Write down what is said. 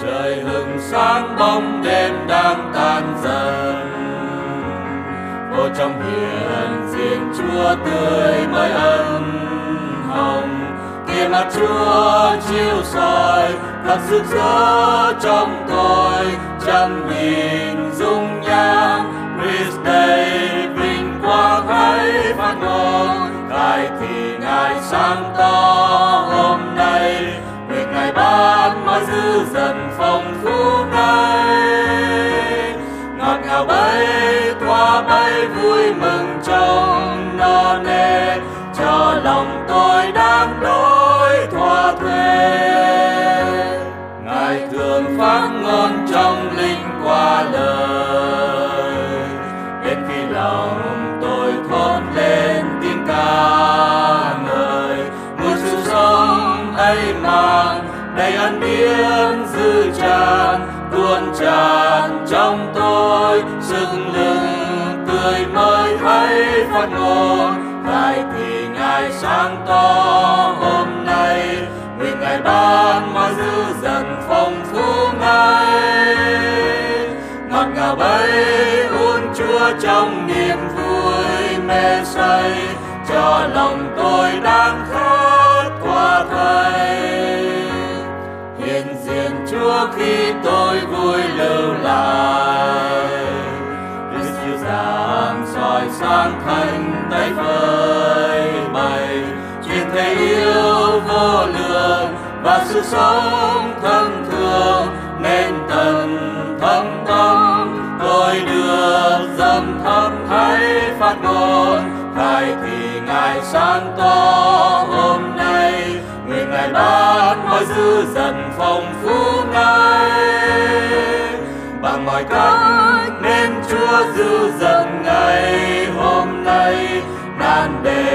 trời hừng sáng, bóng đêm đang tan dần. Vô trong hiền diện chúa tươi mới ân hồng. Kia mặt chúa chiếu soi, thật sức giữa trong tôi chẳng nhìn dung nhan. Christ đây vinh quang hãy phát ngôn, ngài thì ngài sáng to hôm nay. Việc ngài ban mới dư dần vui mừng trong no nê. Cho lòng tôi đang đối thoa thuê ngài thường phát ngôn trong linh qua lời. Đến khi lòng tôi thốt lên tiếng ca ngợi một sự sống ấy mang đầy ân điển dư tràn, tuôn tràn trong tôi sức lưng tươi mới thấy phát ngôn tại thì ngài sáng to hôm nay. Nguyện ngài ban mọi dư dần phong phú ngài ngọt ngào bay uốn chúa trong niềm vui mê say, cho lòng tôi đang khát sáng tay vơi bày. Truyền thể yêu vô lượng và sự sống thân thương nên tận thâm tâm. Tôi được dâm thâm thấy phát ngôn ngài thì ngài sáng to hôm nay. Nguyện ngài ban mọi dư dần phong phú ngài bằng mọi cách nên chúa dư dần ngày hôm